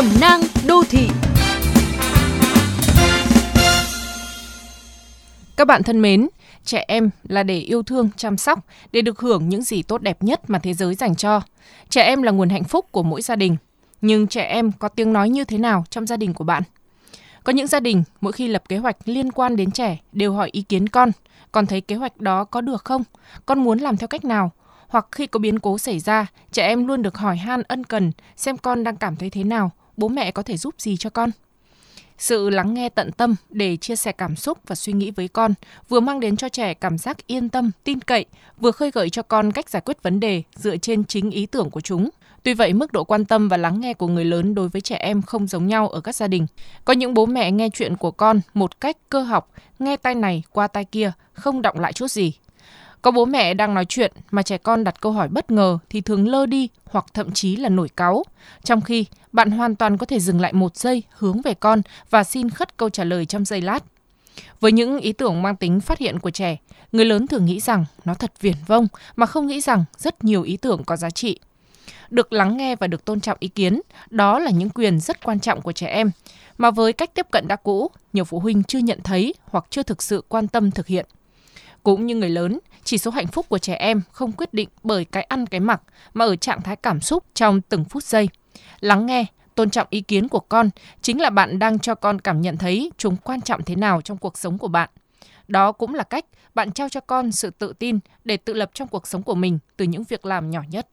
Cẩm nang đô thị Các bạn thân mến, trẻ em là để yêu thương, chăm sóc, để được hưởng những gì tốt đẹp nhất mà thế giới dành cho. Trẻ em là nguồn hạnh phúc của mỗi gia đình. Nhưng trẻ em có tiếng nói như thế nào trong gia đình của bạn? Có những gia đình mỗi khi lập kế hoạch liên quan đến trẻ đều hỏi ý kiến con, con thấy kế hoạch đó có được không? Con muốn làm theo cách nào? Hoặc khi có biến cố xảy ra, trẻ em luôn được hỏi han ân cần xem con đang cảm thấy thế nào, bố mẹ có thể giúp gì cho con. Sự lắng nghe tận tâm để chia sẻ cảm xúc và suy nghĩ với con vừa mang đến cho trẻ cảm giác yên tâm, tin cậy, vừa khơi gợi cho con cách giải quyết vấn đề dựa trên chính ý tưởng của chúng. Tuy vậy, mức độ quan tâm và lắng nghe của người lớn đối với trẻ em không giống nhau ở các gia đình. Có những bố mẹ nghe chuyện của con một cách cơ học, nghe tai này qua tai kia, không động lại chút gì. Có bố mẹ đang nói chuyện mà trẻ con đặt câu hỏi bất ngờ thì thường lơ đi hoặc thậm chí là nổi cáu. Trong khi bạn hoàn toàn có thể dừng lại một giây hướng về con và xin khất câu trả lời trong giây lát. Với những ý tưởng mang tính phát hiện của trẻ, người lớn thường nghĩ rằng nó thật viển vông mà không nghĩ rằng rất nhiều ý tưởng có giá trị. Được lắng nghe và được tôn trọng ý kiến, đó là những quyền rất quan trọng của trẻ em, mà với cách tiếp cận đã cũ, nhiều phụ huynh chưa nhận thấy hoặc chưa thực sự quan tâm thực hiện. Cũng như người lớn, chỉ số hạnh phúc của trẻ em không quyết định bởi cái ăn cái mặc mà ở trạng thái cảm xúc trong từng phút giây. Lắng nghe, tôn trọng ý kiến của con chính là bạn đang cho con cảm nhận thấy chúng quan trọng thế nào trong cuộc sống của bạn. Đó cũng là cách bạn trao cho con sự tự tin để tự lập trong cuộc sống của mình từ những việc làm nhỏ nhất.